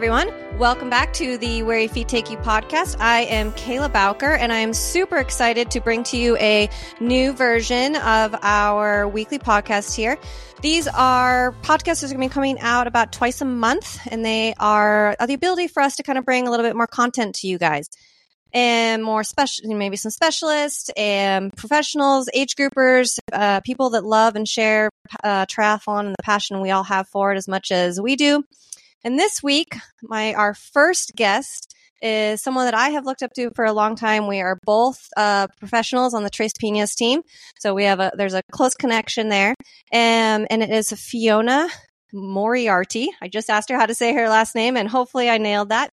everyone. Welcome back to the Where Your Feet Take You podcast. I am Kayla Bowker, and I am super excited to bring to you a new version of our weekly podcast here. These are podcasts that are going to be coming out about twice a month, and they are the ability for us to kind of bring a little bit more content to you guys and more special, maybe some specialists and professionals, age groupers, uh, people that love and share uh, triathlon and the passion we all have for it as much as we do. And this week, my our first guest is someone that I have looked up to for a long time. We are both uh, professionals on the Tres Pinas team, so we have a there's a close connection there, um, and it is Fiona Moriarty. I just asked her how to say her last name, and hopefully I nailed that.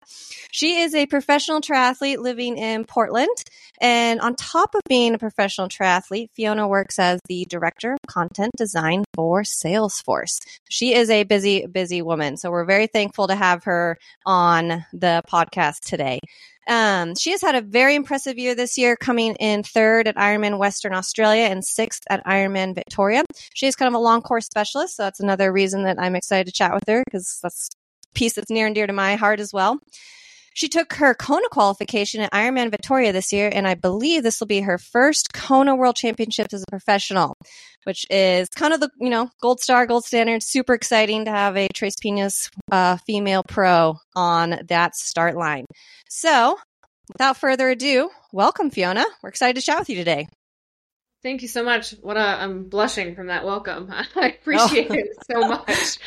She is a professional triathlete living in Portland. And on top of being a professional triathlete, Fiona works as the director of content design for Salesforce. She is a busy, busy woman. So we're very thankful to have her on the podcast today. Um, she has had a very impressive year this year, coming in third at Ironman Western Australia and sixth at Ironman Victoria. She is kind of a long course specialist, so that's another reason that I'm excited to chat with her because that's a piece that's near and dear to my heart as well. She took her Kona qualification at Ironman Victoria this year, and I believe this will be her first Kona World Championships as a professional, which is kind of the you know gold star, gold standard. Super exciting to have a Tres Pinas uh, female pro on that start line. So, without further ado, welcome Fiona. We're excited to chat with you today. Thank you so much. What a I'm blushing from that welcome. I appreciate oh. it so much.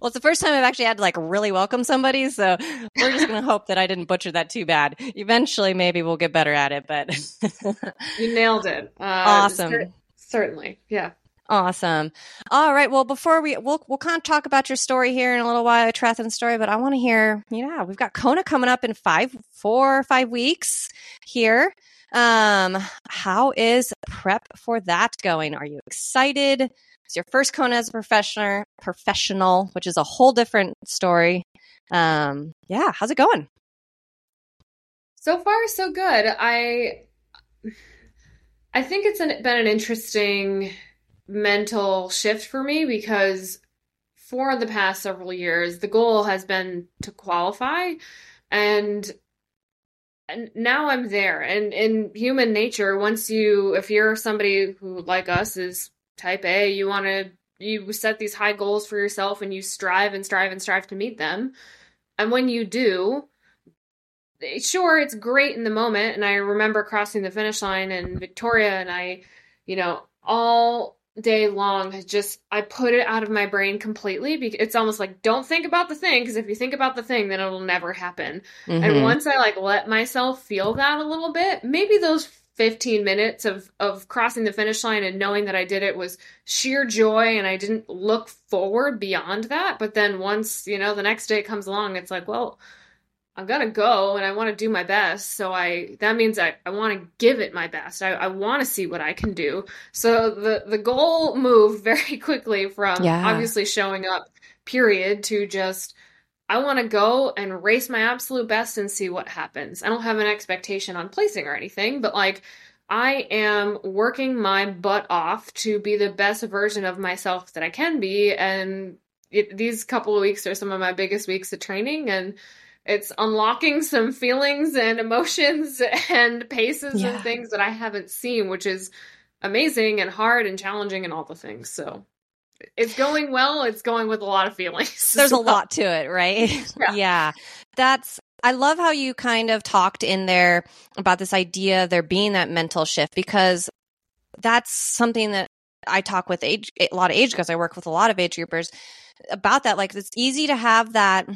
Well, it's the first time I've actually had to like really welcome somebody, so we're just going to hope that I didn't butcher that too bad. Eventually, maybe we'll get better at it, but you nailed it. Uh, awesome. certainly, yeah. Awesome. All right. Well, before we we'll we'll kind of talk about your story here in a little while, a triathlon story, but I want to hear. Yeah, we've got Kona coming up in five, four, five weeks here. Um, how is prep for that going? Are you excited? It's your first Kona as a professional, professional, which is a whole different story. Um, yeah, how's it going? So far, so good. I I think it's an, been an interesting mental shift for me because for the past several years, the goal has been to qualify, and and now I'm there. And in human nature, once you, if you're somebody who, like us, is type A, you want to you set these high goals for yourself and you strive and strive and strive to meet them. And when you do, sure, it's great in the moment. And I remember crossing the finish line in Victoria and I, you know, all day long has just I put it out of my brain completely because it's almost like don't think about the thing because if you think about the thing then it'll never happen. Mm-hmm. And once I like let myself feel that a little bit, maybe those 15 minutes of of crossing the finish line and knowing that I did it was sheer joy and I didn't look forward beyond that. But then once, you know, the next day comes along, it's like, well, I'm gonna go and I want to do my best. So I that means I, I want to give it my best. I, I want to see what I can do. So the the goal moved very quickly from yeah. obviously showing up, period, to just I want to go and race my absolute best and see what happens. I don't have an expectation on placing or anything, but like I am working my butt off to be the best version of myself that I can be. And it, these couple of weeks are some of my biggest weeks of training. And it's unlocking some feelings and emotions and paces yeah. and things that I haven't seen, which is amazing and hard and challenging and all the things. So it's going well. It's going with a lot of feelings. There's well. a lot to it, right? Yeah. yeah. That's I love how you kind of talked in there about this idea of there being that mental shift because that's something that I talk with age a lot of age because I work with a lot of age groupers about that. Like it's easy to have that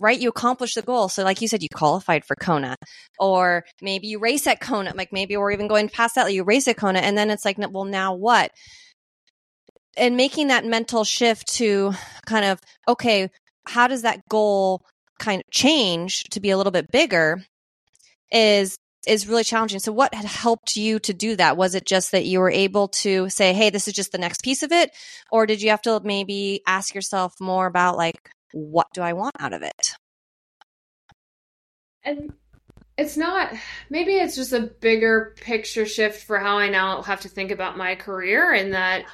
right? You accomplish the goal. So, like you said, you qualified for Kona, or maybe you race at Kona. Like maybe we're even going past that. Like you race at Kona, and then it's like, well, now what? and making that mental shift to kind of okay how does that goal kind of change to be a little bit bigger is is really challenging so what had helped you to do that was it just that you were able to say hey this is just the next piece of it or did you have to maybe ask yourself more about like what do i want out of it and it's not maybe it's just a bigger picture shift for how i now have to think about my career in that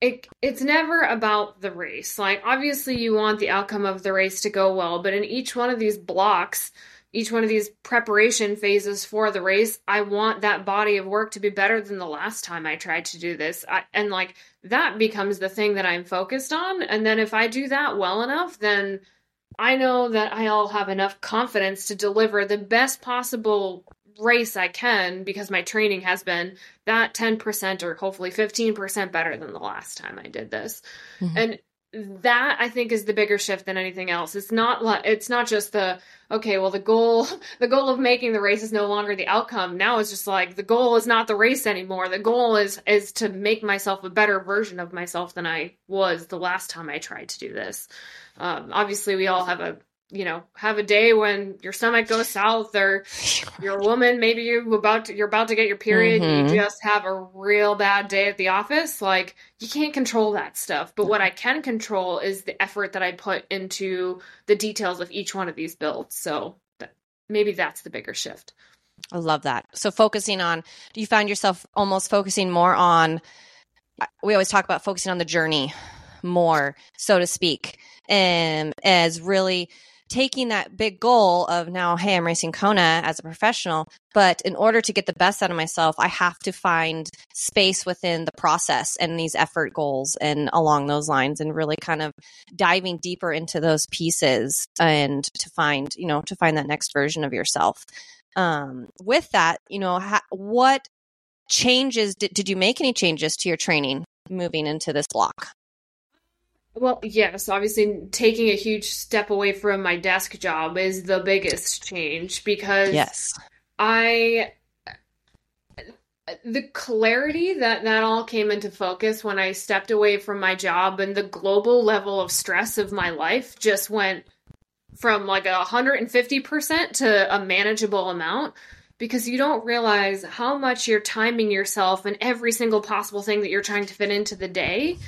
it it's never about the race. Like obviously you want the outcome of the race to go well, but in each one of these blocks, each one of these preparation phases for the race, I want that body of work to be better than the last time I tried to do this. I, and like that becomes the thing that I'm focused on. And then if I do that well enough, then I know that I'll have enough confidence to deliver the best possible race I can because my training has been that 10% or hopefully 15% better than the last time I did this. Mm-hmm. And that I think is the bigger shift than anything else. It's not like it's not just the okay, well the goal the goal of making the race is no longer the outcome. Now it's just like the goal is not the race anymore. The goal is is to make myself a better version of myself than I was the last time I tried to do this. Um, obviously, we all have a you know have a day when your stomach goes south or you're a woman maybe you about to, you're about to get your period mm-hmm. you just have a real bad day at the office like you can't control that stuff. But what i can control is the effort that i put into the details of each one of these builds. So that, maybe that's the bigger shift. I love that. So focusing on do you find yourself almost focusing more on we always talk about focusing on the journey more so to speak and as really taking that big goal of now, hey, I'm racing Kona as a professional, but in order to get the best out of myself, I have to find space within the process and these effort goals and along those lines and really kind of diving deeper into those pieces and to find, you know, to find that next version of yourself. Um, with that, you know, ha- what changes did, did you make any changes to your training moving into this block? Well, yes, obviously taking a huge step away from my desk job is the biggest change because yes. I the clarity that that all came into focus when I stepped away from my job and the global level of stress of my life just went from like a 150% to a manageable amount because you don't realize how much you're timing yourself and every single possible thing that you're trying to fit into the day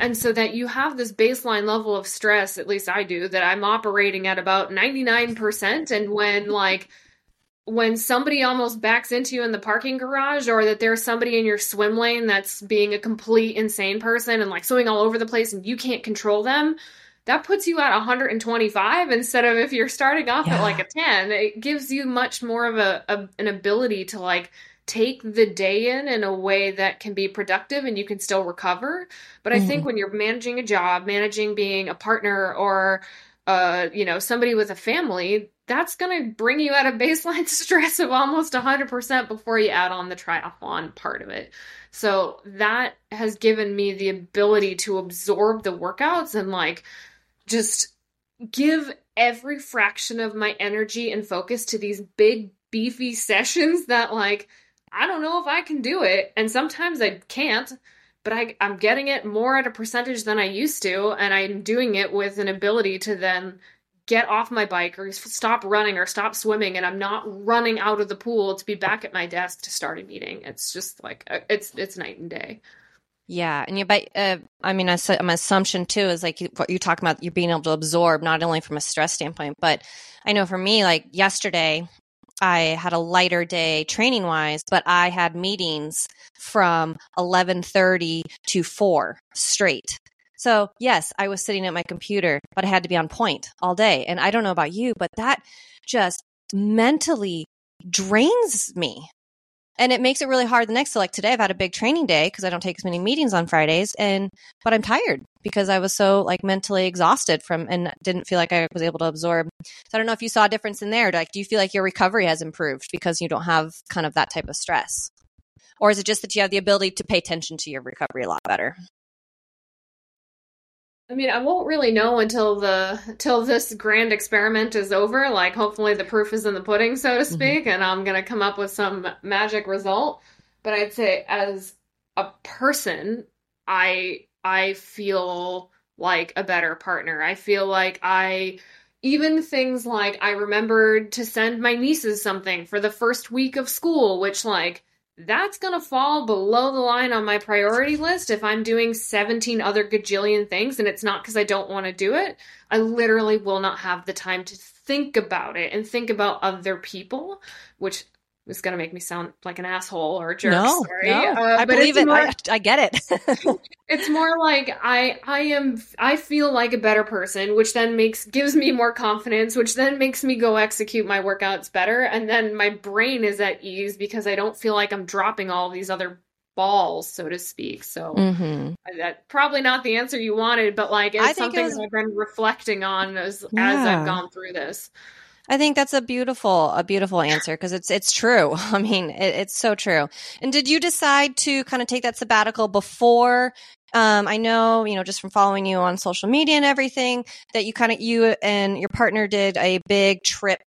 and so that you have this baseline level of stress, at least I do, that I'm operating at about 99%. And when like, when somebody almost backs into you in the parking garage or that there's somebody in your swim lane that's being a complete insane person and like swimming all over the place and you can't control them, that puts you at 125 instead of if you're starting off yeah. at like a 10. It gives you much more of a, a an ability to like take the day in in a way that can be productive and you can still recover. But I mm-hmm. think when you're managing a job, managing being a partner or uh, you know, somebody with a family, that's going to bring you at a baseline stress of almost 100% before you add on the triathlon part of it. So that has given me the ability to absorb the workouts and like just give every fraction of my energy and focus to these big beefy sessions that like I don't know if I can do it. And sometimes I can't, but I, I'm getting it more at a percentage than I used to. And I'm doing it with an ability to then get off my bike or stop running or stop swimming. And I'm not running out of the pool to be back at my desk to start a meeting. It's just like, uh, it's, it's night and day. Yeah, and you but uh, I mean, I, my assumption too is like what you're talking about, you're being able to absorb not only from a stress standpoint, but I know for me, like yesterday, I had a lighter day training wise, but I had meetings from 11:30 to 4 straight. So, yes, I was sitting at my computer, but I had to be on point all day. And I don't know about you, but that just mentally drains me and it makes it really hard the next so like today i've had a big training day because i don't take as many meetings on fridays and but i'm tired because i was so like mentally exhausted from and didn't feel like i was able to absorb. So i don't know if you saw a difference in there like do you feel like your recovery has improved because you don't have kind of that type of stress? Or is it just that you have the ability to pay attention to your recovery a lot better I mean, I won't really know until the till this grand experiment is over. Like, hopefully, the proof is in the pudding, so to mm-hmm. speak, mm-hmm. and I'm gonna come up with some magic result. But I'd say, as a person, I I feel like a better partner. I feel like I even things like I remembered to send my nieces something for the first week of school, which like that's going to fall below the line on my priority list if I'm doing 17 other gajillion things and it's not because I don't want to do it. I literally will not have the time to think about it and think about other people, which It's gonna make me sound like an asshole or a jerk. No, sorry. no, Uh, I believe it. more- I, I get it. it's more like I I am I feel like a better person, which then makes gives me more confidence, which then makes me go execute my workouts better, and then my brain is at ease because I don't feel like I'm dropping all these other balls, so to speak. So hmm that probably not the answer you wanted, but like it's think it something was- I've been reflecting on as as I've gone through this. I think that's a beautiful, a beautiful answer because it's it's true. I mean, it, it's so true. And did you decide to kind of take that sabbatical before? Um, I know, you know, just from following you on social media and everything, that you kind of you and your partner did a big trip,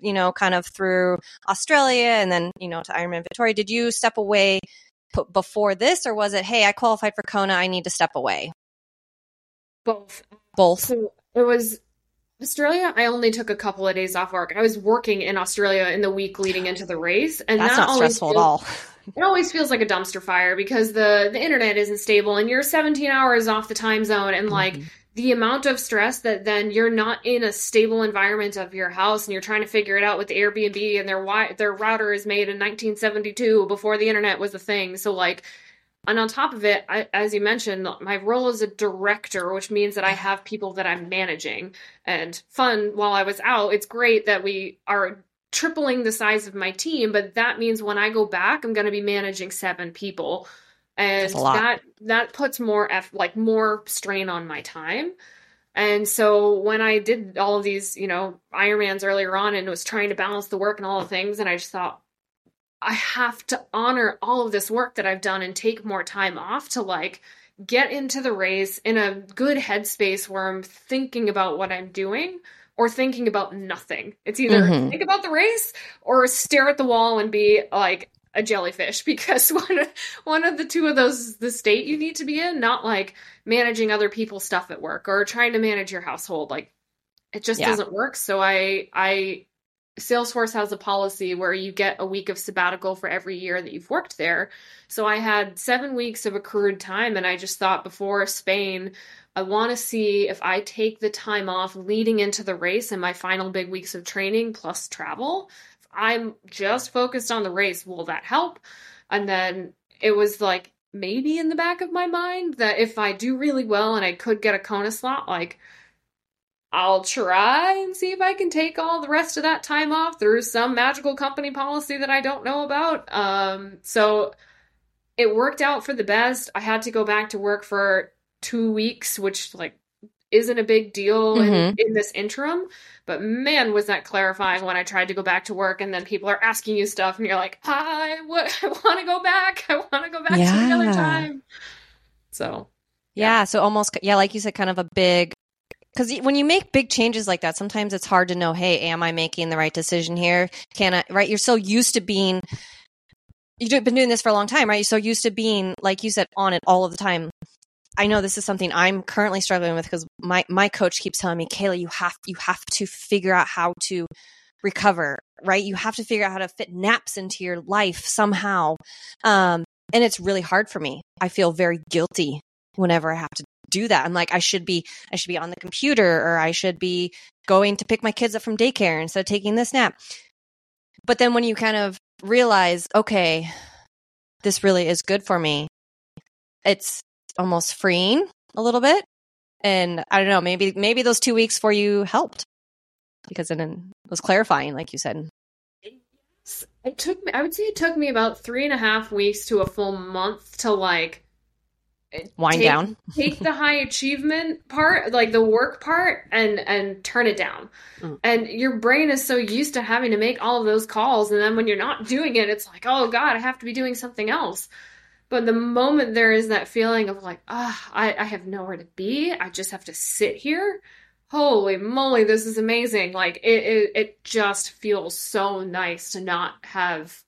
you know, kind of through Australia and then you know to Ironman Victoria. Did you step away p- before this, or was it, hey, I qualified for Kona, I need to step away? Both Both. So it was Australia. I only took a couple of days off work. I was working in Australia in the week leading into the race, and That's that not stressful at all. It always feels like a dumpster fire because the the internet isn't stable, and you're 17 hours off the time zone, and like Mhm. the amount of stress that then you're not in a stable environment of your house, and you're trying to figure it out with the Airbnb, and their wi- their router is made in 1972 before the internet was a thing. So like and on top of it, I, as you mentioned, my role is a director, which means that I have people that I'm managing. And fun, while I was out, it's great that we are tripling the size of my team, but that means when I go back, I'm going to be managing seven people. And That's a lot. that that puts more eff- like more strain on my time. And so when I did all of these, you know, Ironmans earlier on and was trying to balance the work and all the things, and I just thought, I have to honor all of this work that I've done and take more time off to like get into the race in a good headspace where I'm thinking about what I'm doing or thinking about nothing. It's either Mhm. think about the race or stare at the wall and be like a jellyfish because one of, one of the two of those is the state you need to be in, not like managing other people's stuff at work or trying to manage your household. Like it just Yeah. doesn't work. So I I Salesforce has a policy where you get a week of sabbatical for every year that you've worked there. So I had seven weeks of accrued time, and I just thought before Spain, I want to see if I take the time off leading into the race and my final big weeks of training plus travel. If I'm just focused on the race, will that help? And then it was like maybe in the back of my mind that if I do really well and I could get a Kona slot, like I'll try and see if I can take all the rest of that time off through some magical company policy that I don't know about. Um, so it worked out for the best. I had to go back to work for two weeks, which like isn't a big deal in, Mhm. in this interim. But man, was that clarifying when I tried to go back to work, and then people are asking you stuff, and you're like, I, what, I want to go back. I want to go back to the other Yeah. time. So Yeah. So almost, yeah, like you said, kind of a big, because when you make big changes like that, sometimes it's hard to know, hey, am I making the right decision here? Can I, right? You're so used to being, you've been doing this for a long time, right? You're so used to being, like you said, on it all of the time. I know this is something I'm currently struggling with because my, my coach keeps telling me, Kayla, you have, you have to figure out how to recover, right? You have to figure out how to fit naps into your life somehow. Um, and it's really hard for me. I feel very guilty whenever I have to do that. I'm like, I should be, I should be on the computer or I should be going to pick my kids up from daycare instead of taking this nap. But then when you kind of realize, okay, this really is good for me, it's almost freeing a little bit. And I don't know, maybe, maybe those two weeks for you helped because then it was clarifying, like you said. it took me, I would say it took me about three and a half weeks to a full month to like Wind take- down. take the high achievement part, like the work part, and and turn it down. Mm. And your brain is so used to having to make all of those calls, and then when you're not doing it, it's like, oh god, I have to be doing something else. But the moment there is that feeling of like, ah, I, I have nowhere to be, I just have to sit here. Holy moly, this is amazing! Like it, it, it just feels so nice to not have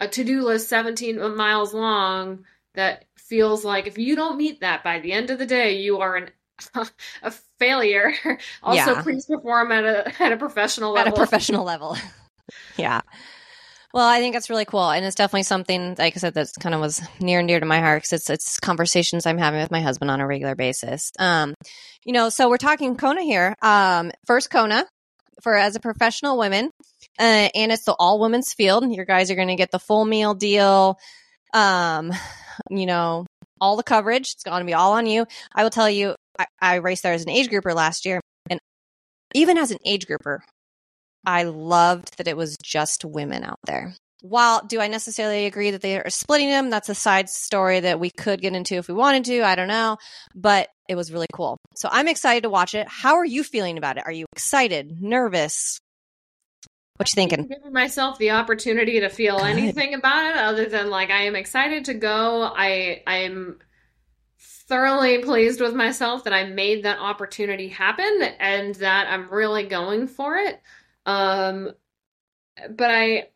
a to-do list 17 miles long that feels like if you don't meet that by the end of the day, you are an a failure. also, Yeah. please perform at a at a professional level. at a professional level. yeah. Well, I think that's really cool, and it's definitely something, like I said, that's kind of was near and dear to my heart because it's it's conversations I'm having with my husband on a regular basis. Um, you know, so we're talking Kona here. Um, first Kona, for as a professional woman, uh, and it's the all women's field. Your guys are going to get the full meal deal. Um, you know, all the coverage. It's going to be all on you. I will tell you, I, I raced there as an age grouper last year, and even as an age grouper, I loved that it was just women out there. While do I necessarily agree that they are splitting them? That's a side story that we could get into if we wanted to. I don't know, but it was really cool. So I'm excited to watch it. How are you feeling about it? Are you excited, nervous? What you thinking? Giving myself the opportunity to feel Good. anything about it other than like I am excited to go. I I am thoroughly pleased with myself that I made that opportunity happen and that I'm really going for it. Um but I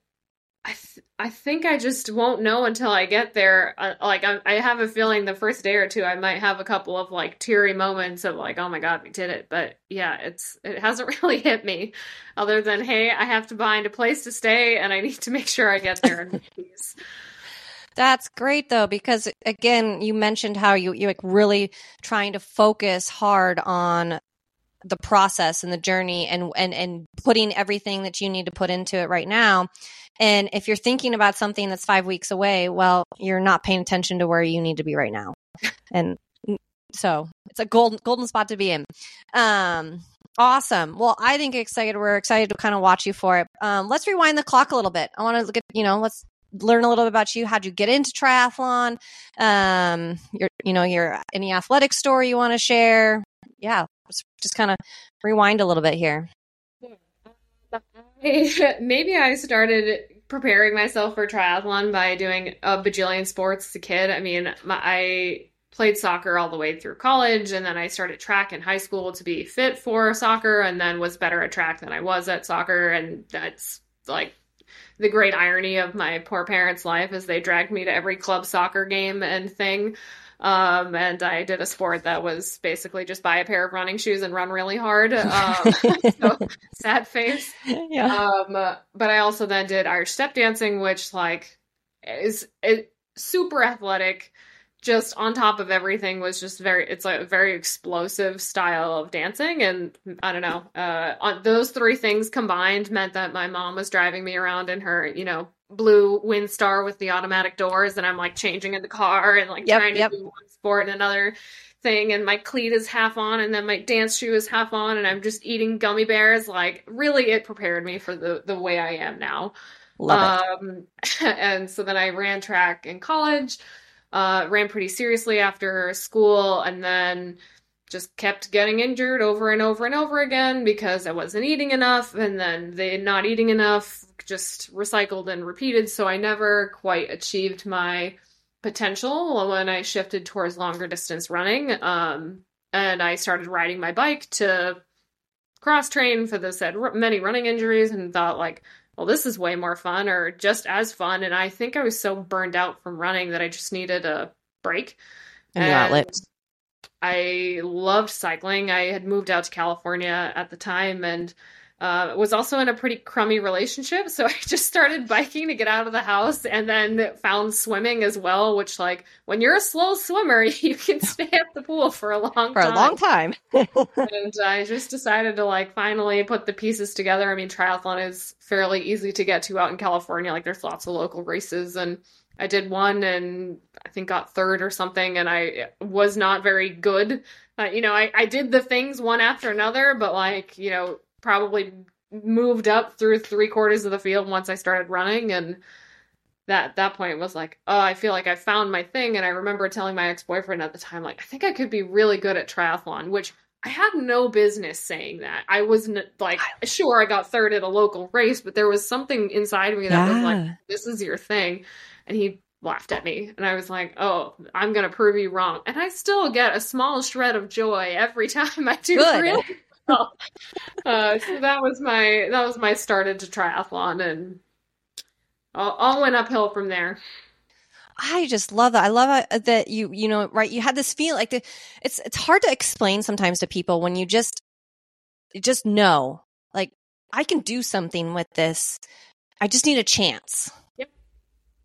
I th- I think I just won't know until I get there. Uh, like I, I have a feeling the first day or two I might have a couple of like teary moments of like, oh my god, we did it. But yeah, it's it hasn't really hit me, other than hey, I have to find a place to stay and I need to make sure I get there in peace. That's great though, because again, you mentioned how you you like really trying to focus hard on the process and the journey and and and putting everything that you need to put into it right now and if you're thinking about something that's five weeks away, well, you're not paying attention to where you need to be right now. And so it's a golden golden spot to be in. Um, awesome. Well, I think excited. We're excited to kind of watch you for it. Um, let's rewind the clock a little bit. I want to look at you know let's learn a little bit about you. How'd you get into triathlon? Um, your you know your any athletic story you want to share? Yeah, just, just kind of rewind a little bit here. maybe I started preparing myself for triathlon by doing a bajillion sports as a kid. I mean, my, I played soccer all the way through college, and then I started track in high school to be fit for soccer, and then was better at track than I was at soccer. And that's like the great irony of my poor parents' life is they dragged me to every club soccer game and thing. Um, and I did a sport that was basically just buy a pair of running shoes and run really hard. Um, so sad face. Yeah. Um, but I also then did Irish step dancing, which like is it, super athletic. Just on top of everything was just very. It's like a very explosive style of dancing, and I don't know. Uh, on, those three things combined meant that my mom was driving me around in her, you know, blue Windstar with the automatic doors, and I'm like changing in the car and like yep, trying to yep. do one sport and another thing, and my cleat is half on, and then my dance shoe is half on, and I'm just eating gummy bears. Like, really, it prepared me for the the way I am now. Love um, it. and so then I ran track in college, uh, ran pretty seriously after school, and then just kept getting injured over and over and over again because I wasn't eating enough, and then they not eating enough just recycled and repeated. So I never quite achieved my potential when I shifted towards longer distance running. Um, and I started riding my bike to cross train for the said many running injuries and thought like, well, this is way more fun or just as fun. And I think I was so burned out from running that I just needed a break. And I loved cycling. I had moved out to California at the time and uh, was also in a pretty crummy relationship, so I just started biking to get out of the house, and then found swimming as well. Which, like, when you're a slow swimmer, you can stay at the pool for a long for time. a long time. and I just decided to like finally put the pieces together. I mean, triathlon is fairly easy to get to out in California. Like, there's lots of local races, and I did one and I think got third or something, and I was not very good. Uh, you know, I, I did the things one after another, but like, you know, probably moved up through three quarters of the field once I started running and that that point was like, oh, I feel like I found my thing. And I remember telling my ex boyfriend at the time, like, I think I could be really good at triathlon, which I had no business saying that. I wasn't like, sure, I got third at a local race, but there was something inside me that yeah. was like, this is your thing. And he laughed at me. And I was like, oh, I'm going to prove you wrong. And I still get a small shred of joy every time I do Good. really uh, so that was my that was my start into triathlon, and all, all went uphill from there. I just love that. I love that you, you know, right. You had this feel like the, it's, it's hard to explain sometimes to people when you just, just know, like, I can do something with this. I just need a chance.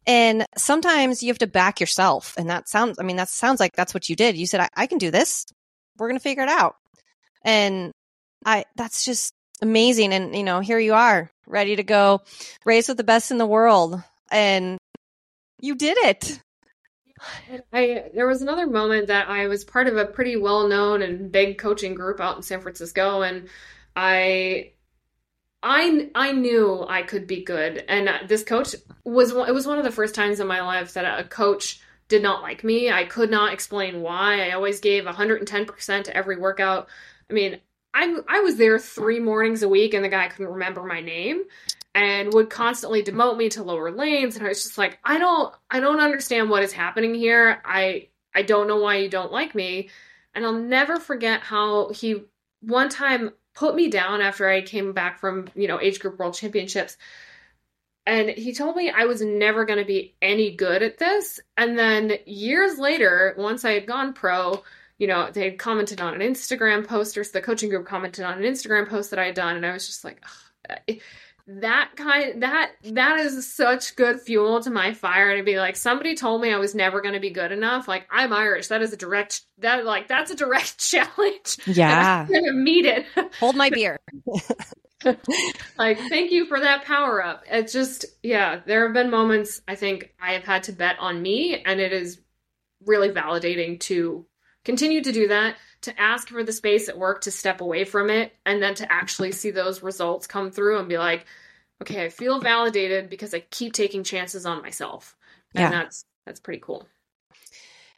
And sometimes you have to back yourself. And that sounds, I mean, that sounds like that's what you did. You said, I, I can do this. We're going to figure it out. And I that's just amazing. And, you know, here you are ready to go race with the best in the world. And you did it. I there was another moment that I was part of a pretty well known and big coaching group out in San Francisco, and I I I knew I could be good, and this coach was it was one of the first times in my life that a coach did not like me. I could not explain why. I always gave 110% to every workout. I mean, I I was there 3 mornings a week and the guy couldn't remember my name and would constantly demote me to lower lanes and I was just like, I don't I don't understand what is happening here. I I don't know why you don't like me. And I'll never forget how he one time put me down after I came back from, you know, age group world championships and he told me I was never going to be any good at this. And then years later, once I had gone pro, you know, they had commented on an Instagram post, or so the coaching group commented on an Instagram post that I had done, and I was just like, that kind that that is such good fuel to my fire to be like somebody told me i was never going to be good enough like i'm irish that is a direct that like that's a direct challenge. Yeah i'm gonna meet it. Hold my beer. Like, thank you for that power up. It's just, yeah, there have been moments I think I have had to bet on me, and it is really validating to continue to do that, to ask for the space at work to step away from it, and then to actually see those results come through and be like, okay, I feel validated because I keep taking chances on myself. And yeah. that's that's pretty cool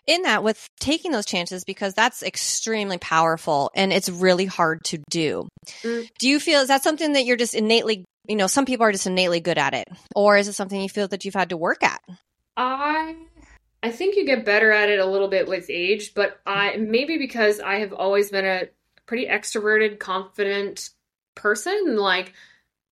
in that with taking those chances because that's extremely powerful and it's really hard to do. Mm. Do you feel is that something that you're just innately, you know, some people are just innately good at it or is it something you feel that you've had to work at? I I think you get better at it a little bit with age, but I maybe because I have always been a pretty extroverted, confident person like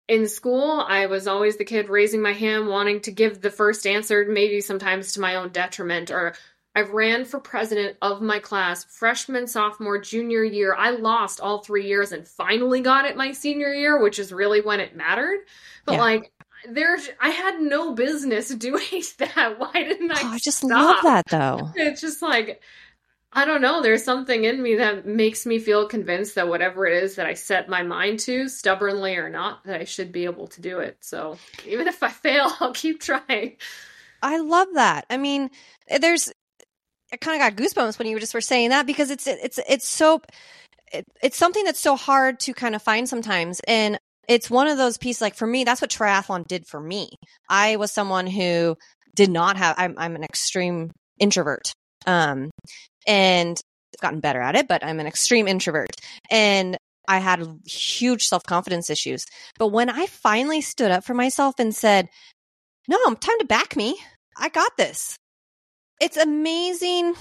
in school, I was always the kid raising my hand, wanting to give the first answer, maybe sometimes to my own detriment, or I ran for president of my class freshman, sophomore, junior year. I lost all three years and finally got it my senior year, which is really when it mattered. But yeah. like, there's, I had no business doing that. Why didn't I? Oh, I just stop? love that though. It's just like, I don't know. There's something in me that makes me feel convinced that whatever it is that I set my mind to, stubbornly or not, that I should be able to do it. So even if I fail, I'll keep trying. I love that. I mean, there's I kind of got goosebumps when you just were saying that because it's it's it's so it, it's something that's so hard to kind of find sometimes and it's one of those pieces like for me that's what triathlon did for me. I was someone who did not have i'm, I'm an extreme introvert um and gotten better at it but i'm an extreme introvert and i had huge self-confidence issues. But when i finally stood up for myself and said no time to back me. I got this. It's amazing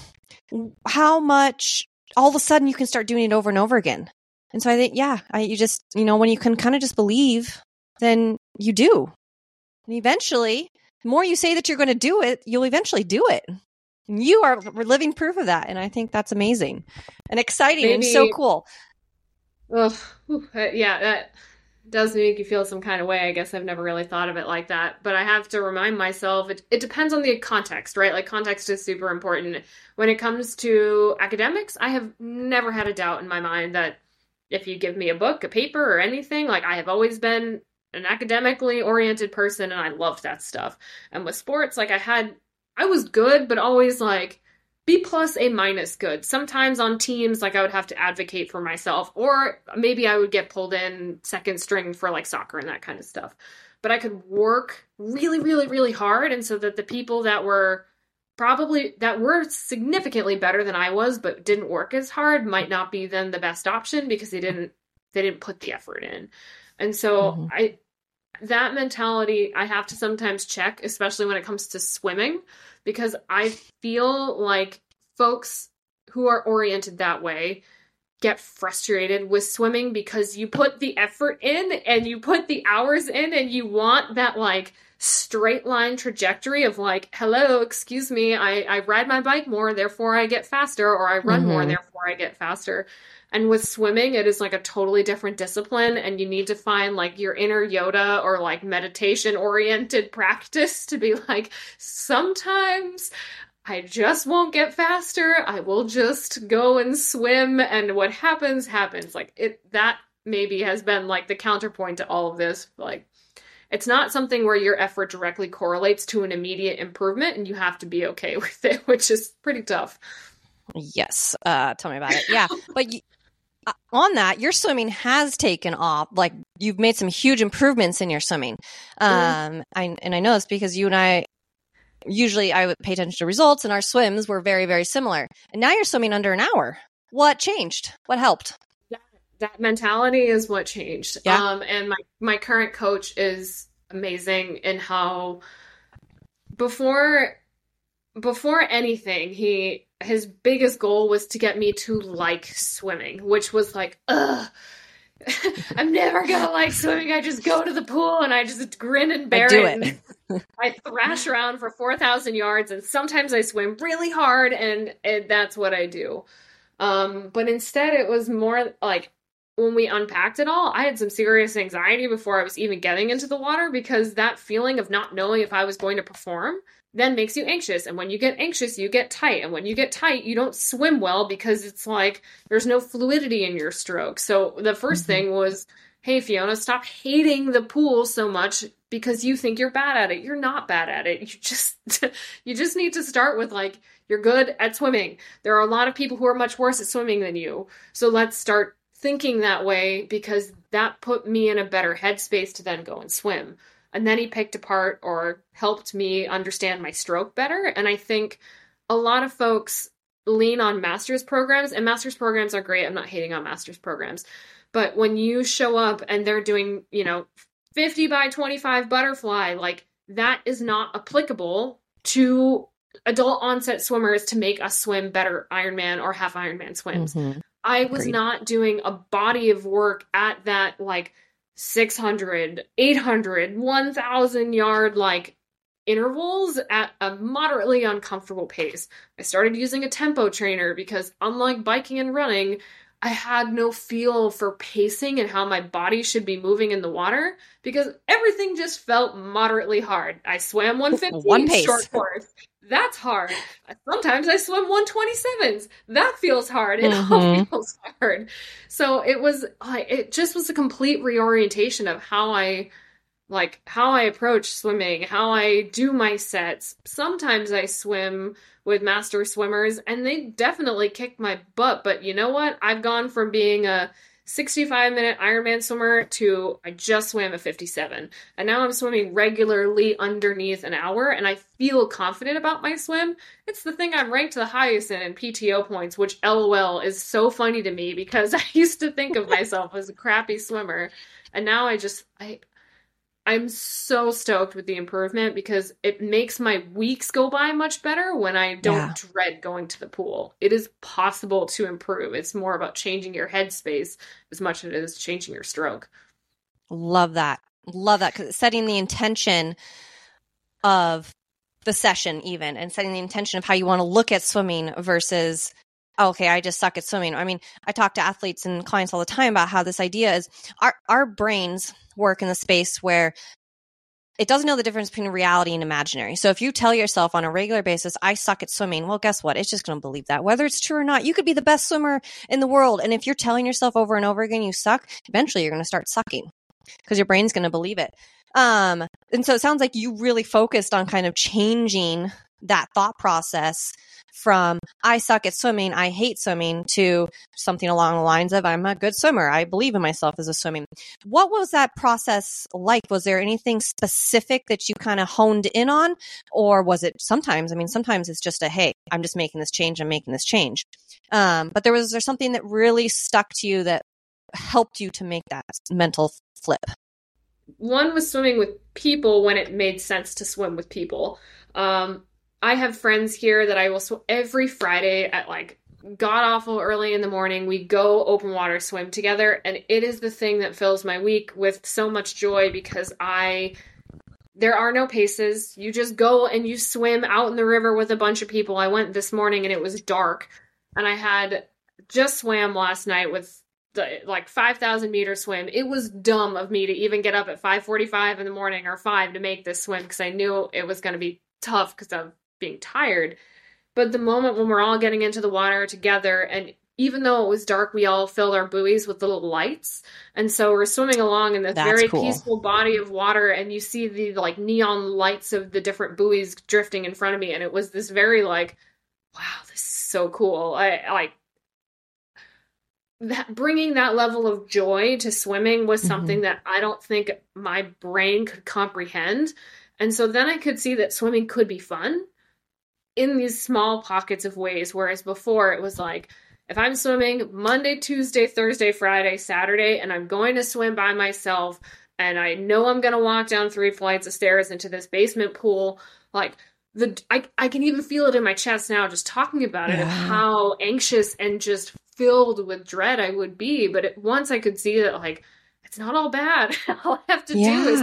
how much all of a sudden you can start doing it over and over again. And so I think, yeah, I, you just, you know, when you can kind of just believe, then you do. And eventually, the more you say that you're going to do it, you'll eventually do it. And you are living proof of that. And I think that's amazing and exciting Maybe, and so cool. Ugh, yeah, that does make you feel some kind of way. I guess I've never really thought of it like that. But I have to remind myself it, it depends on the context, right? Like context is super important. When it comes to academics, I have never had a doubt in my mind that if you give me a book, a paper, or anything, like I have always been an academically oriented person and I loved that stuff. And with sports, like I had I was good, but always like B plus, A minus good. Sometimes on teams, like I would have to advocate for myself, or maybe I would get pulled in second string for like soccer and that kind of stuff. But I could work really, really, really hard, and so that the people that were probably that were significantly better than I was, but didn't work as hard, might not be then the best option because they didn't they didn't put the effort in. And so mm-hmm. I that mentality I have to sometimes check, especially when it comes to swimming because I feel like folks who are oriented that way get frustrated with swimming because you put the effort in and you put the hours in and you want that like straight line trajectory of like hello excuse me i, I ride my bike more therefore i get faster or i run mm-hmm. more therefore i get faster and with swimming, it is like a totally different discipline, and you need to find like your inner Yoda or like meditation oriented practice to be like, sometimes I just won't get faster. I will just go and swim, and what happens, happens. Like it, that maybe has been like the counterpoint to all of this. Like, it's not something where your effort directly correlates to an immediate improvement, and you have to be okay with it, which is pretty tough. Yes. Uh, tell me about it. Yeah. but you, uh, on that, your swimming has taken off. Like you've made some huge improvements in your swimming. Mm-hmm. Um, mm. I, and I know this because you and I usually I would pay attention to results and our swims were very, very similar. And now you're swimming under an hour. What changed? What helped? That, mentality is what changed. Yeah. Um, and my, my current coach is amazing in how before before anything, he his biggest goal was to get me to like swimming, which was like, ugh. I'm never gonna like swimming. I just go to the pool and I just grin and bear I it. it. I thrash around for four thousand yards, and sometimes I swim really hard, and, and that's what I do. Um, but instead, it was more like when we unpacked it all, I had some serious anxiety before I was even getting into the water because that feeling of not knowing if I was going to perform then makes you anxious. And when you get anxious, you get tight. And when you get tight, you don't swim well because it's like there's no fluidity in your stroke. So the 1st mm-hmm. thing was, hey, Fiona, stop hating the pool so much because you think you're bad at it. You're not bad at it. You just you just need to start with like you're good at swimming. There are a lot of people who are much worse at swimming than you. So let's start thinking that way because that put me in a better headspace to then go and swim and then he picked apart or helped me understand my stroke better. And I think a lot of folks lean on master's programs, and master's programs are great. I'm not hating on master's programs. But when you show up and they're doing, you know, 50 by 25 butterfly, like that is not applicable to adult onset swimmers to make us swim better Ironman or half Ironman swims. Mm-hmm. I was Agreed. not doing a body of work at that like 600, 800, 1000 yard like intervals at a moderately uncomfortable pace. I started using a tempo trainer because unlike biking and running, I had no feel for pacing and how my body should be moving in the water because everything just felt moderately hard. I swam 150 One pace. short course that's hard. Sometimes I swim 127s. That feels hard. It mm-hmm. all feels hard. So it was it just was a complete reorientation of how I like how I approach swimming, how I do my sets. Sometimes I swim with master swimmers and they definitely kick my butt, but you know what? I've gone from being a 65 minute Ironman swimmer to I just swam a 57. And now I'm swimming regularly underneath an hour and I feel confident about my swim. It's the thing I'm ranked the highest in in PTO points, which LOL is so funny to me because I used to think of myself as a crappy swimmer. And now I just I I'm so stoked with the improvement because it makes my weeks go by much better when I don't yeah. dread going to the pool. It is possible to improve. It's more about changing your headspace as much as it is changing your stroke. Love that. Love that because setting the intention of the session, even, and setting the intention of how you want to look at swimming versus okay, I just suck at swimming. I mean, I talk to athletes and clients all the time about how this idea is our our brains work in the space where it doesn't know the difference between reality and imaginary. So if you tell yourself on a regular basis, I suck at swimming, well, guess what? It's just going to believe that. Whether it's true or not, you could be the best swimmer in the world. And if you're telling yourself over and over again you suck, eventually you're going to start sucking because your brain's going to believe it. Um, and so it sounds like you really focused on kind of changing that thought process from I suck at swimming, I hate swimming to something along the lines of I'm a good swimmer. I believe in myself as a swimming. What was that process like? Was there anything specific that you kind of honed in on? Or was it sometimes, I mean, sometimes it's just a, hey, I'm just making this change, I'm making this change. Um, but there was there something that really stuck to you that helped you to make that mental flip? One was swimming with people when it made sense to swim with people. Um, I have friends here that I will sw- every Friday at like god awful early in the morning. We go open water swim together, and it is the thing that fills my week with so much joy because I there are no paces. You just go and you swim out in the river with a bunch of people. I went this morning and it was dark, and I had just swam last night with the like 5000 meter swim it was dumb of me to even get up at 5:45 in the morning or 5 to make this swim because i knew it was going to be tough because of being tired. But the moment when we're all getting into the water together and even though it was dark, we all filled our buoys with little lights. And so we're swimming along in this That's very cool. peaceful body of water, and you see the like neon lights of the different buoys drifting in front of me. And it was this very like, wow, this is so cool. I like that bringing that level of joy to swimming was mm-hmm. something that I don't think my brain could comprehend. And so then I could see that swimming could be fun in these small pockets of ways. Whereas before it was like, if I'm swimming Monday, Tuesday, Thursday, Friday, Saturday, and I'm going to swim by myself, and I know I'm going to walk down three flights of stairs into this basement pool, like the I, I can even feel it in my chest now just talking about it of how anxious and just filled with dread I would be. But it, once I could see that, like, it's not all bad. all I have to do is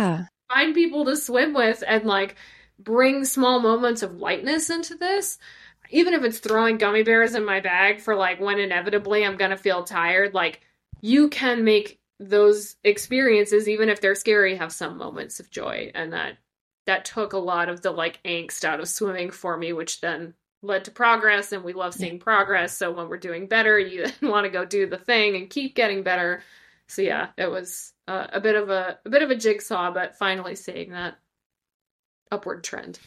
find people to swim with and like bring small moments of lightness into this. Even if it's throwing gummy bears in my bag for like when inevitably i'm gonna feel tired like you can make those experiences even if they're scary have some moments of joy. And that that took a lot of the like angst out of swimming for me which then led to progress. And we love seeing progress. So when we're doing better you then want to go do the thing and keep getting better. So yeah it was uh, a bit of a a bit of a jigsaw but finally seeing that upward trend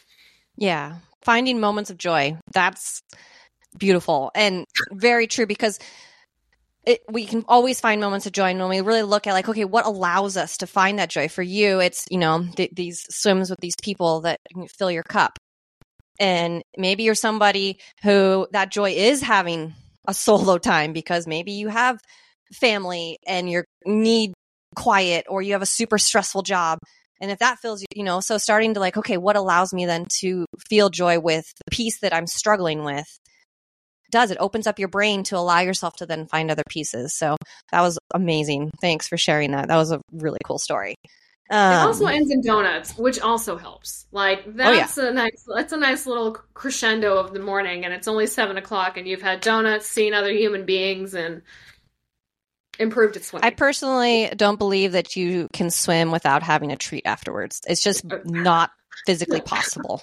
Yeah. Finding moments of joy. That's beautiful and very true because it, we can always find moments of joy. And when we really look at like, okay, what allows us to find that joy? For you, it's, you know, th- these swims with these people that fill your cup. And maybe you're somebody who that joy is having a solo time because maybe you have family and you need quiet or you have a super stressful job and if that feels, you know, so starting to like, okay, what allows me then to feel joy with the piece that I'm struggling with does it opens up your brain to allow yourself to then find other pieces. So that was amazing. Thanks for sharing that. That was a really cool story. Um, it also ends in donuts, which also helps. Like Oh, yeah. that's a nice that's a nice little crescendo of the morning, and it's only seven o'clock, and you've had donuts, seen other human beings, and improved at swimming. I personally don't believe that you can swim without having a treat afterwards. It's just not physically possible.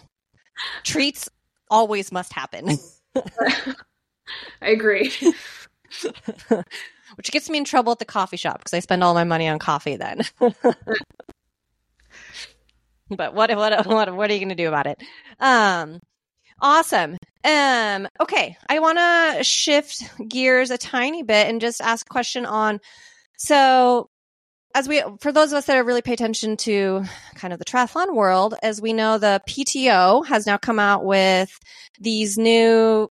Treats always must happen. I agree. which gets me in trouble at the coffee shop because I spend all my money on coffee then. but what what what what are you going to do about it? Um, awesome. Um, okay, I want to shift gears a tiny bit and just ask a question on. So, as we for those of us that are really pay attention to kind of the triathlon world, as we know, the PTO has now come out with these new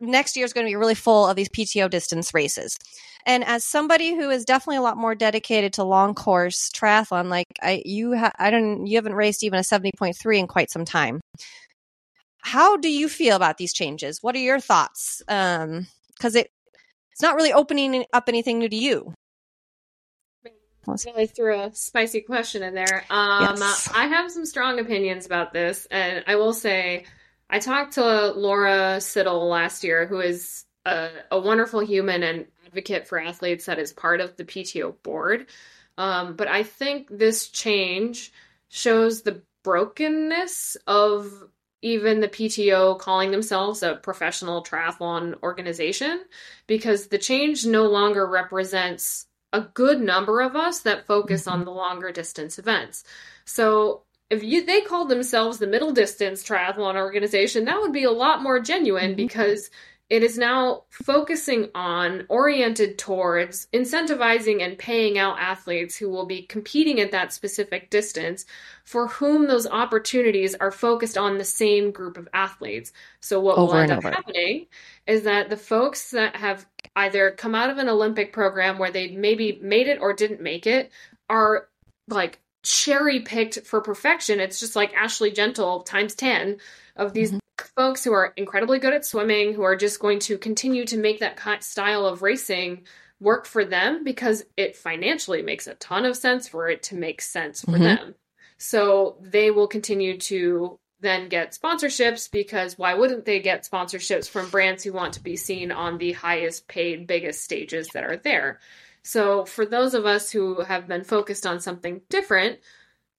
next year is going to be really full of these PTO distance races. And as somebody who is definitely a lot more dedicated to long course triathlon, like I, you, ha- I don't, you haven't raced even a 70.3 in quite some time. How do you feel about these changes? What are your thoughts? Um, cause it, it's not really opening up anything new to you. really threw a spicy question in there. Um, Yes. I have some strong opinions about this, and I will say, I talked to Laura Siddall last year, who is a, a wonderful human and advocate for athletes that is part of the PTO board. Um, but I think this change shows the brokenness of even the PTO calling themselves a professional triathlon organization because the change no longer represents a good number of us that focus on the longer distance events. So if you they called themselves the middle distance triathlon organization, that would be a lot more genuine Mhm. because it is now focusing on oriented towards incentivizing and paying out athletes who will be competing at that specific distance for whom those opportunities are focused on the same group of athletes. So what will end up over. happening is that the folks that have either come out of an Olympic program where they maybe made it or didn't make it are like cherry picked for perfection. It's just like Ashley Gentle times 10 of these Mhm. Folks who are incredibly good at swimming, who are just going to continue to make that style of racing work for them because it financially makes a ton of sense for it to make sense for Mhm. them. So they will continue to then get sponsorships because why wouldn't they get sponsorships from brands who want to be seen on the highest paid, biggest stages that are there? So for those of us who have been focused on something different,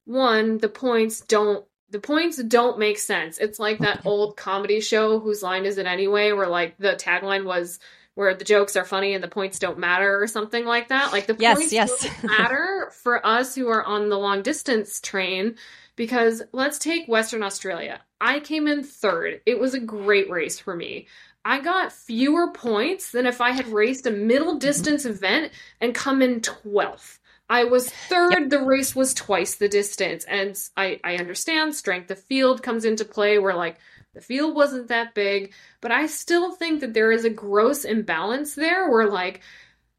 one, the points don't the points don't make sense. It's like that old comedy show whose line is it anyway where like the tagline was where the jokes are funny and the points don't matter or something like that. Like the yes, points yes. matter for us who are on the long distance train because let's take Western Australia. I came in third. It was a great race for me. I got fewer points than if I had raced a middle mm-hmm. distance event and come in 12th. I was third. Yep. The race was twice the distance. And I, I understand strength of field comes into play where like the field wasn't that big, but I still think that there is a gross imbalance there where like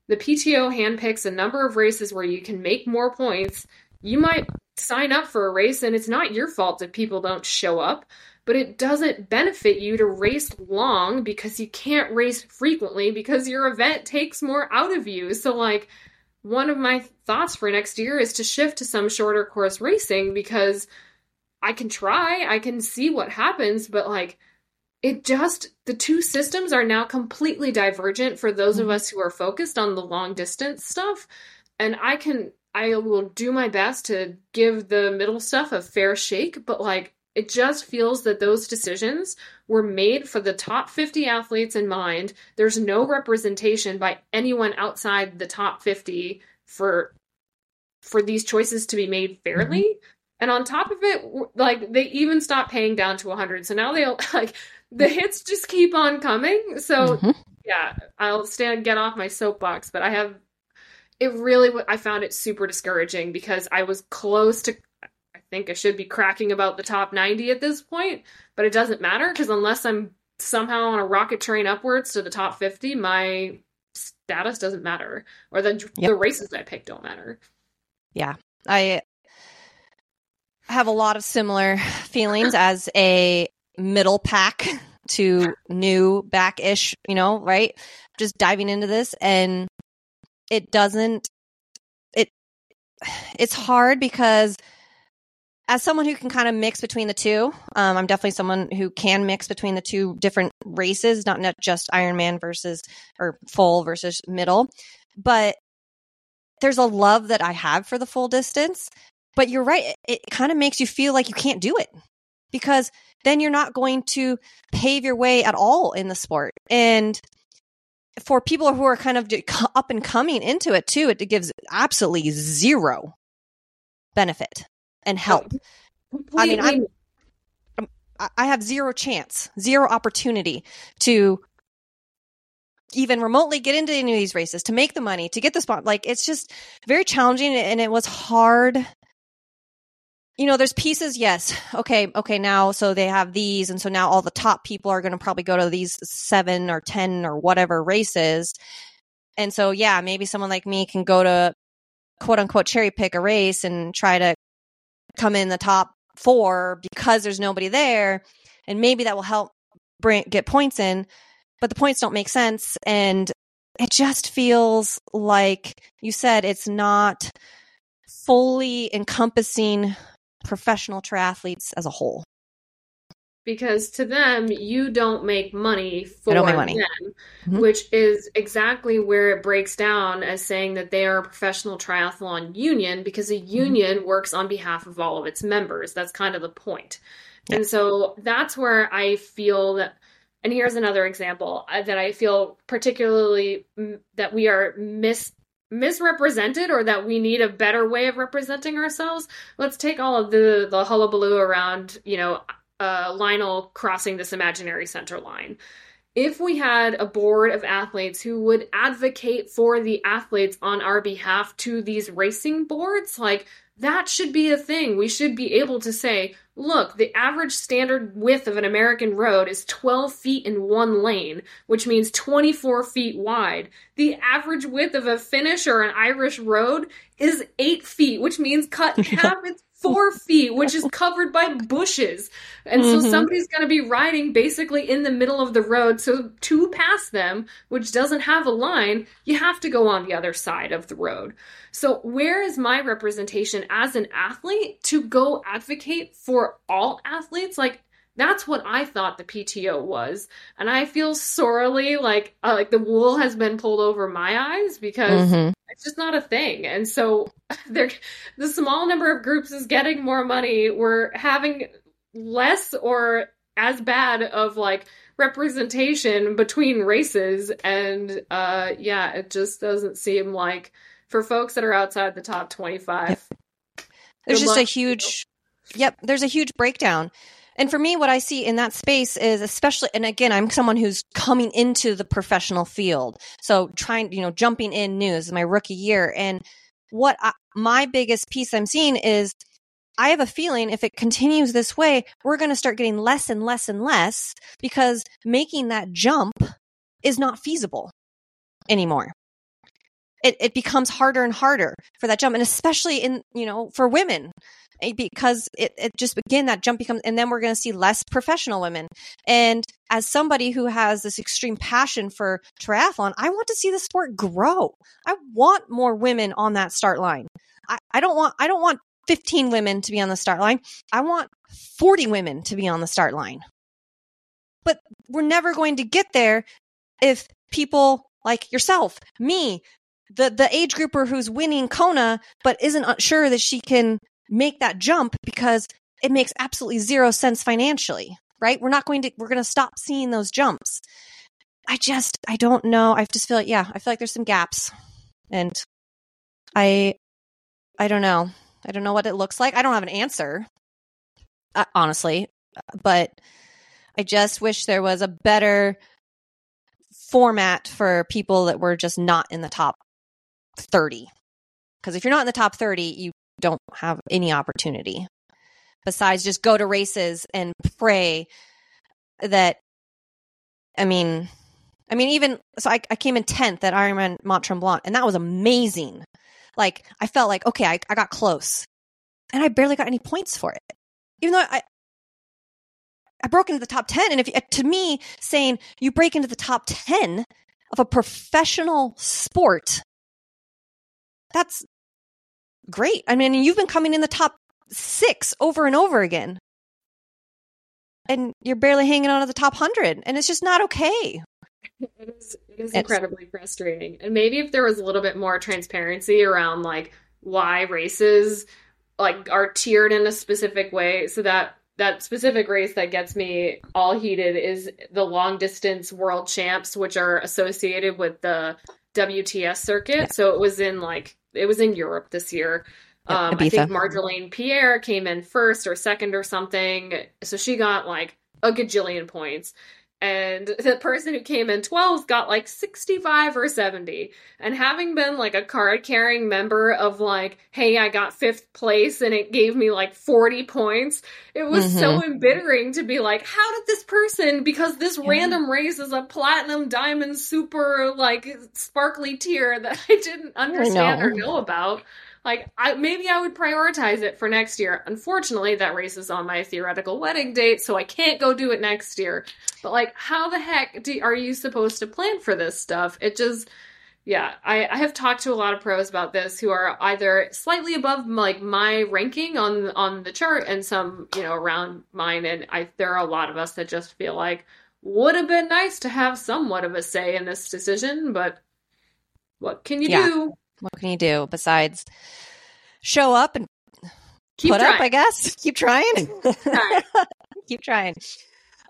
the PTO handpicks a number of races where you can make more points. You might sign up for a race and it's not your fault if people don't show up but it doesn't benefit you to race long because you can't race frequently because your event takes more out of you. So, like, one of my thoughts for next year is to shift to some shorter course racing because I can try, I can see what happens, but like, it just, the two systems are now completely divergent for those of mm-hmm. us who are focused on the long distance stuff. And I can, I will do my best to give the middle stuff a fair shake, but like, it just feels that those decisions were made for the top 50 athletes in mind. There's no representation by anyone outside the top 50 for for these choices to be made fairly. Mm-hmm. And on top of it, like they even stopped paying down to 100. So now they like the hits just keep on coming. So mm-hmm. yeah, I'll stand get off my soapbox, but I have it really I found it super discouraging because I was close to think I should be cracking about the top 90 at this point, but it doesn't matter because unless I'm somehow on a rocket train upwards to the top 50, my status doesn't matter or the yep. the races I pick don't matter. Yeah. I have a lot of similar feelings as a middle pack to new back ish, you know, right? Just diving into this and it doesn't it it's hard because as someone who can kind of mix between the two, um, I'm definitely someone who can mix between the two different races, not just Ironman versus or full versus middle, but there's a love that I have for the full distance. But you're right; it, it kind of makes you feel like you can't do it because then you're not going to pave your way at all in the sport. And for people who are kind of up and coming into it too, it gives absolutely zero benefit and help. I mean, I'm, I'm, I have zero chance, zero opportunity to even remotely get into any of these races, to make the money, to get the spot. Like, it's just very challenging and it was hard. You know, there's pieces, yes. Okay, okay, now, so they have these. And so now all the top people are going to probably go to these seven or 10 or whatever races. And so, yeah, maybe someone like me can go to quote unquote cherry pick a race and try to come in the top four because there's nobody there. And maybe that will help bring, get points in, but the points don't make sense. And it just feels like you said it's not fully encompassing professional triathletes as a whole because to them you don't make money for make money. them mm-hmm. which is exactly where it breaks down as saying that they are a professional triathlon union because a mm-hmm. union mm-hmm. works on behalf of all of its members that's kind of the point yeah. and so that's where i feel that and here's another example uh, that i feel particularly that we are mis misrepresented or that we need a better way of representing ourselves let's take all of the the hullabaloo around you know uh, Lionel crossing this imaginary center line. If we had a board of athletes who would advocate for the athletes on our behalf to these racing boards, like that should be a thing. We should be able to say, look, the average standard width of an American road is 12 feet in one lane, which means 24 feet wide. The average width of a Finnish or an Irish road is 8 feet, which means cut in half its four feet, which is covered by bushes. And mm-hmm. so somebody's going to be riding basically in the middle of the road. So to pass them, which doesn't have a line, you have to go on the other side of the road. So where is my representation as an athlete to go advocate for all athletes? Like, that's what I thought the PTO was, and I feel sorely like uh, like the wool has been pulled over my eyes because mm-hmm. It's just not a thing. And so, the small number of groups is getting more money. We're having less or as bad of like representation between races and uh yeah it just doesn't seem like for folks that are outside the top 25 yep. there's just a huge yep there's a huge breakdown and for me what i see in that space is especially and again i'm someone who's coming into the professional field so trying you know jumping in news is my rookie year and what I, my biggest piece i'm seeing is I have a feeling if it continues this way, we're going to start getting less and less and less because making that jump is not feasible anymore. It, it becomes harder and harder for that jump. And especially in, you know, for women, Eh, because it, it just again that jump becomes and then we're going to see less professional women and as somebody who has this extreme passion for triathlon i want to see the sport grow i want more women on that start line I, I don't want i don't want 15 women to be on the start line. I want 40 women to be on the start line. But we're never going to get there if people like yourself, me, the the age grouper who's winning Kona but isn't uh, sure that she can make that jump because it makes absolutely zero sense financially, right? We're not going to we're going to stop seeing those jumps. I just I don't know. I just feel like yeah, I feel like there's some gaps. And I I don't know. I don't know what it looks like. I don't have an answer, uh, honestly, but I just wish there was a better format for people that were just not in the top 30. Because if you're not in the top 30, you don't have any opportunity besides just go to races and pray that, I mean, I mean, even so, I, I came in 10th at Ironman Mont Tremblant, and that was amazing. Like I felt like, okay, I, I got close. And I barely got any points for it. Even though I I broke into the top 10 and if uh, to me saying you break into the top 10 of a professional sport that's great. I mean, you've been coming in the top 6 over and over again. And you're barely hanging on to the top 100 and it's just not okay. It is, it is incredibly frustrating. And maybe if there was a little bit more transparency around like why races like are tiered in a specific way so that that specific race that gets me all heated is the long distance world champs which are associated with the WTS circuit. So it was in like it was in Europe this year. Um, I think Marjolaine Pierre came in first or second or something. So she got like a gajillion points and the person who came in 12th got like 65 or 70 and having been like a card carrying member of like hey i got fifth place and it gave me like 40 points it was mm-hmm. so embittering to be like how did this person because this yeah. random race is a platinum diamond super like sparkly tier that i didn't understand know. or know about like I maybe I would prioritize it for next year. Unfortunately, that race is on my theoretical wedding date, so I can't go do it next year. But like how the heck do, are you supposed to plan for this stuff? It just yeah, I, I have talked to a lot of pros about this who are either slightly above like my ranking on on the chart and some, you know, around mine and I there are a lot of us that just feel like would have been nice to have somewhat of a say in this decision, but what can you yeah. do? What can you do besides show up and Keep put trying. up, I guess? Keep trying. Keep trying.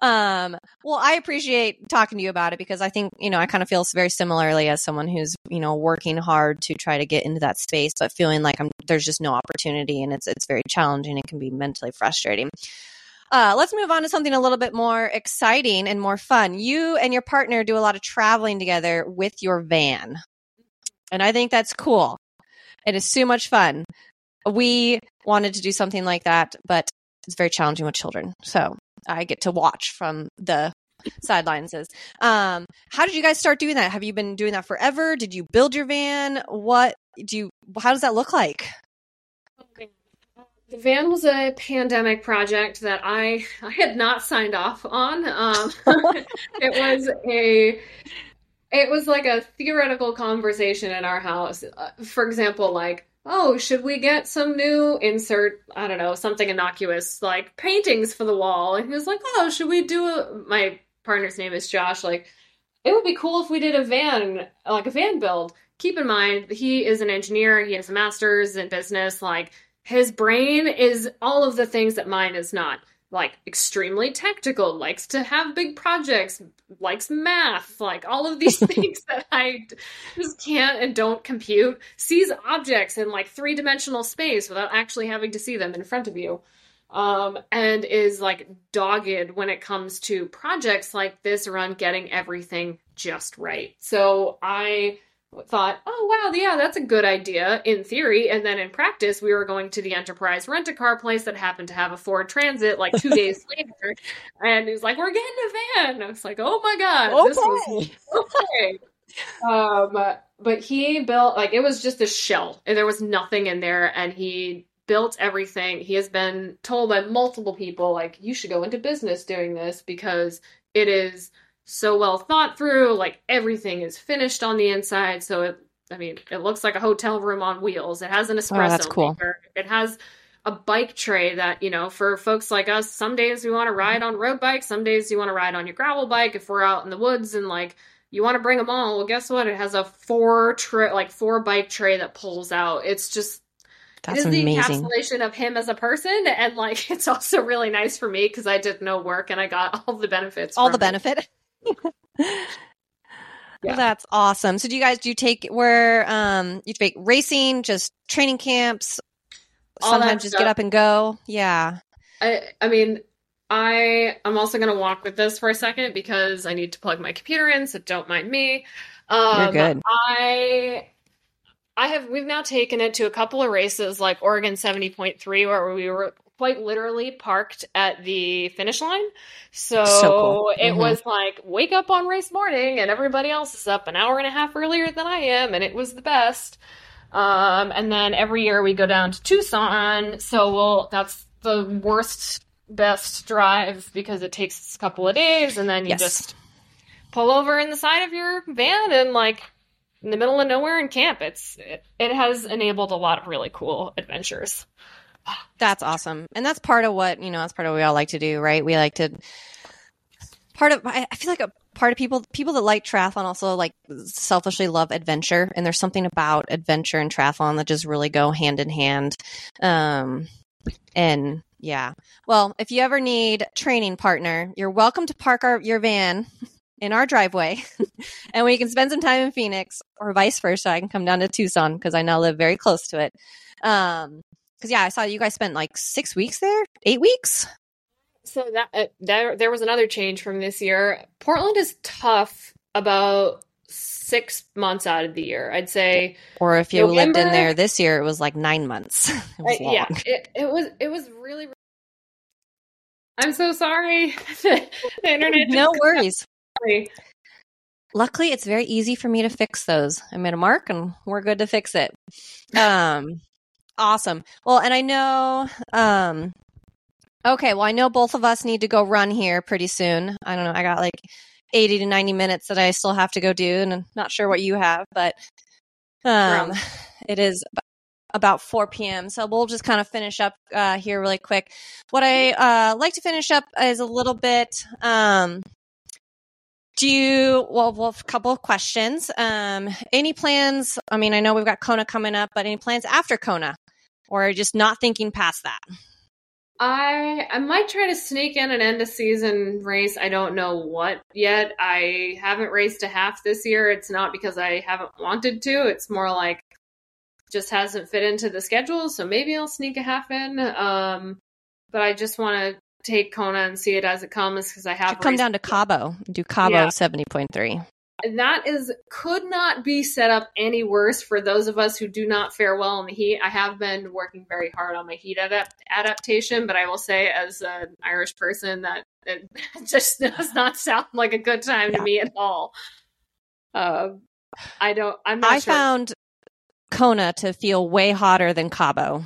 Um, well, I appreciate talking to you about it because I think, you know, I kind of feel very similarly as someone who's, you know, working hard to try to get into that space, but feeling like I'm, there's just no opportunity and it's, it's very challenging. It can be mentally frustrating. Uh, let's move on to something a little bit more exciting and more fun. You and your partner do a lot of traveling together with your van. And I think that's cool. It is so much fun. We wanted to do something like that, but it's very challenging with children. So I get to watch from the sidelines. Um, how did you guys start doing that? Have you been doing that forever? Did you build your van? What do you, how does that look like? The van was a pandemic project that I I had not signed off on. Um, it was a it was like a theoretical conversation in our house. Uh, for example, like, oh, should we get some new insert, I don't know, something innocuous, like paintings for the wall? And he was like, oh, should we do a. My partner's name is Josh. Like, it would be cool if we did a van, like a van build. Keep in mind, he is an engineer, he has a master's in business. Like, his brain is all of the things that mine is not like extremely technical, likes to have big projects, likes math, like all of these things that I just can't and don't compute, sees objects in like three dimensional space without actually having to see them in front of you. Um, and is like dogged when it comes to projects like this around getting everything just right. So I thought, oh wow, yeah, that's a good idea in theory. And then in practice, we were going to the Enterprise rent a car place that happened to have a Ford Transit like two days later. And he was like, we're getting a van. I was like, oh my God, okay. this was okay. um, but he built like it was just a shell. and There was nothing in there, and he built everything. He has been told by multiple people like you should go into business doing this because it is so well thought through. Like everything is finished on the inside, so it. I mean, it looks like a hotel room on wheels. It has an espresso oh, that's cool. maker. It has a bike tray that you know for folks like us. Some days we want to ride on road bikes. Some days you want to ride on your gravel bike. If we're out in the woods and like you want to bring them all, well, guess what? It has a four tray, like four bike tray that pulls out. It's just that's it is the encapsulation of him as a person, and like it's also really nice for me because I did no work and I got all the benefits. All the it. benefit. Yeah. Well, that's awesome. So do you guys do you take where um you take racing, just training camps, All sometimes just get up and go? Yeah. I I mean, I I'm also gonna walk with this for a second because I need to plug my computer in, so don't mind me. Um, You're good. I I have we've now taken it to a couple of races like Oregon 70.3 where we were quite literally parked at the finish line. So, So cool. it Mhm. was like wake up on race morning and everybody else is up an hour and a half earlier than I am and it was the best. Um and then every year we go down to Tucson, so we'll that's the worst best drive because it takes a couple of days and then you Yes. just pull over in the side of your van and like in the middle of nowhere and camp. It's it, it has enabled a lot of really cool adventures. That's awesome. And that's part of what, you know, that's part of what we all like to do, right? We like to part of I feel like a part of people people that like triathlon also like selfishly love adventure and there's something about adventure and triathlon that just really go hand in hand. Um and yeah. Well, if you ever need training partner, you're welcome to park our your van in our driveway and we can spend some time in Phoenix or vice versa. I can come down to Tucson because I now live very close to it. Um because yeah, I saw you guys spent like six weeks there, eight weeks. So that uh, there there was another change from this year. Portland is tough about six months out of the year. I'd say Or if you lived in there this year, it was like nine months. It was long. yeah, it, it was it was really. really I'm so sorry. the internet. no worries. Luckily, it's very easy for me to fix those. I made a mark, and we're good to fix it. Um, awesome. Well, and I know. Um, okay. Well, I know both of us need to go run here pretty soon. I don't know. I got like eighty to ninety minutes that I still have to go do, and I'm not sure what you have, but um, it is about 4 p.m. So we'll just kind of finish up uh, here really quick. What I uh, like to finish up is a little bit. Um, do you well, well a couple of questions um any plans i mean i know we've got kona coming up but any plans after kona or just not thinking past that I I might try to sneak in an end of season race. I don't know what yet. I haven't raced a half this year. It's not because I haven't wanted to. It's more like just hasn't fit into the schedule. So maybe I'll sneak a half in. Um, but I just want to take Kona and see it as it comes because I have Should come down to cabo and do cabo Yeah. 70.3 that is could not be set up any worse for those of us who do not fare well in the heat. I have been working very hard on my heat adapt- adaptation, but I will say, as an Irish person, that it just does not sound like a good time to me at all. Uh, I don't. I'm not i sure. found kona to feel way hotter than cabo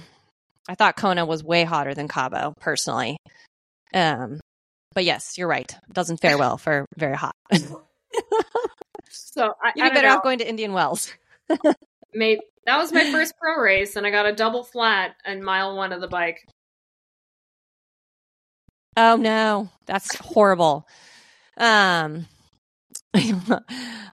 i thought kona was way hotter than cabo personally um but yes you're right doesn't fare well for very hot so I, you'd be better know. off going to indian wells Maybe that was my first pro race, and I got a double flat in mile one of the bike. Oh no, that's horrible. Um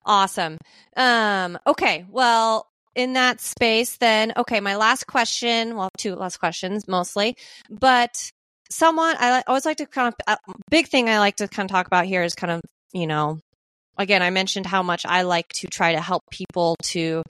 awesome. Um okay, well, in that space then, okay, my last question, well, two last questions mostly, but someone I always like to kind of uh, big thing I like to kind of talk about here is kind of you know again I mentioned how much I like to try to help people to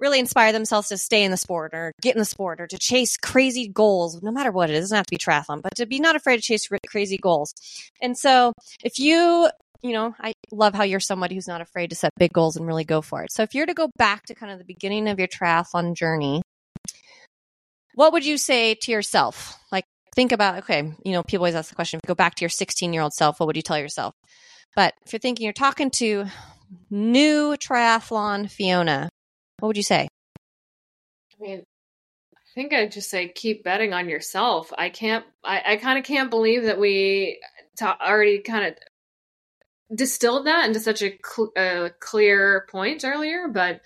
really inspire themselves to stay in the sport or get in the sport or to chase crazy goals, no matter what it is. Doesn't have to be triathlon, but to be not afraid to chase crazy goals. And so if you, you know, I love how you're somebody who's not afraid to set big goals and really go for it. So if you're to go back to kind of the beginning of your triathlon journey, what would you say to yourself? Like, think about, okay, you know, people always ask the question, if you go back to your 16 year old self, what would you tell yourself? But if you're thinking you're talking to new triathlon Fiona, what would you say? I mean, I think I'd just say keep betting on yourself. I can't, I, I kind of can't believe that we ta- already kind of distilled that into such a cl- clear point earlier, but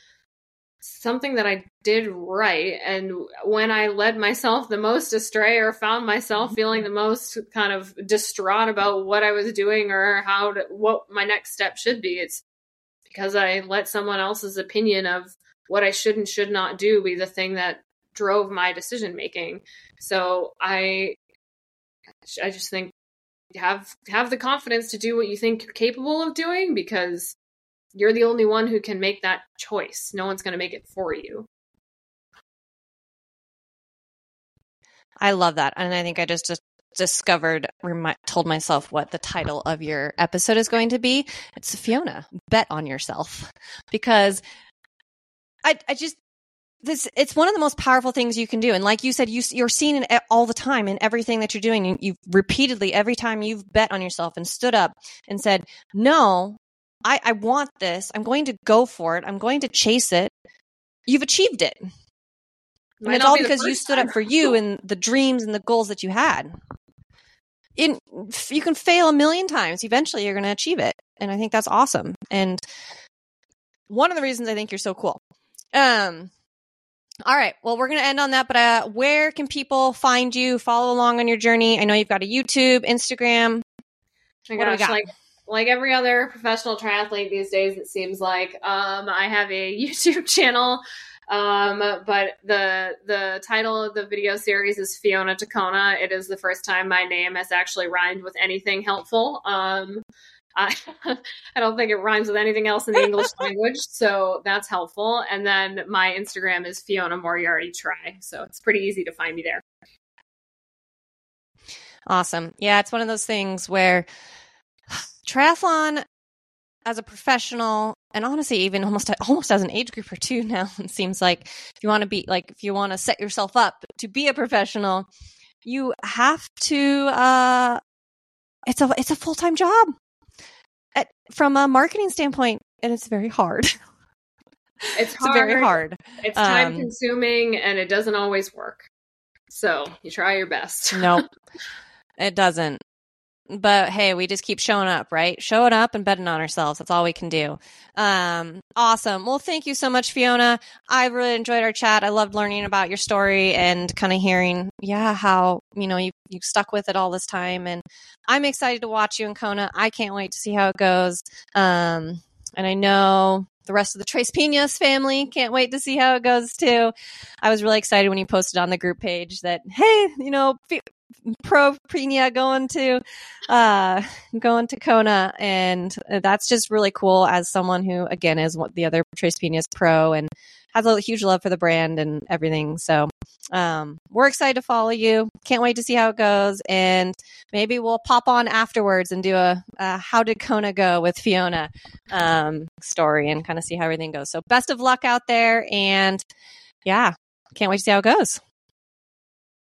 something that I did right. And when I led myself the most astray or found myself feeling the most kind of distraught about what I was doing or how to, what my next step should be, it's because I let someone else's opinion of what I should and should not do be the thing that drove my decision making. So I I just think have have the confidence to do what you think you're capable of doing because you're the only one who can make that choice. No one's going to make it for you. I love that. And I think I just, discovered, told myself what the title of your episode is going to be. It's Fiona, bet on yourself. Because I, I just this it's one of the most powerful things you can do and like you said you you're seeing it all the time in everything that you're doing you, you've repeatedly every time you've bet on yourself and stood up and said no I, I want this. I'm going to go for it. I'm going to chase it. You've achieved it. And it's all be because you stood time. up for you and the dreams and the goals that you had. In you can fail a million times. Eventually you're going to achieve it. And i think that's awesome. And one of the reasons i think you're so cool. Um, all right. Well, we're going to end on that, but uh, where can people find you, follow along on your journey? I know you've got a YouTube, Instagram. Oh my gosh, like like every other professional triathlete these days, it seems like um, I have a YouTube channel. Um, but the the title of the video series is Fiona to Kona. It is the first time my name has actually rhymed with anything helpful. Um, I, I don't think it rhymes with anything else in the English language, so that's helpful. And then my Instagram is Fiona Moriarty Try, so it's pretty easy to find me there. Awesome. Yeah, it's one of those things where triathlon as a professional and honestly even almost almost as an age grouper too now it seems like if you want to be like if you want to set yourself up to be a professional you have to uh it's a it's a full-time job at, from a marketing standpoint, and it's very hard. It's, hard. it's very hard. It's time um, consuming, and it doesn't always work. So you try your best. nope, it doesn't. But hey, we just keep showing up, right? Showing up and betting on ourselves. That's all we can do. Um, awesome. Well, thank you so much, Fiona. I really enjoyed our chat. I loved learning about your story and kind of hearing, yeah, how, you know, you, you stuck with it all this time. And I'm excited to watch you in Kona. I can't wait to see how it goes. Um, and I know the rest of the Tres Pinas family. Can't wait to see how it goes too. I was really excited when you posted on the group page that, hey, you know, pro Pina going to uh going to Kona and that's just really cool as someone who again is the other Tres Pinas pro and has a huge love for the brand and everything. So um we're excited to follow you. Can't wait to see how it goes and maybe we'll pop on afterwards and do a, a how did Kona go with Fiona um story and kind of see how everything goes. So best of luck out there and yeah, can't wait to see how it goes.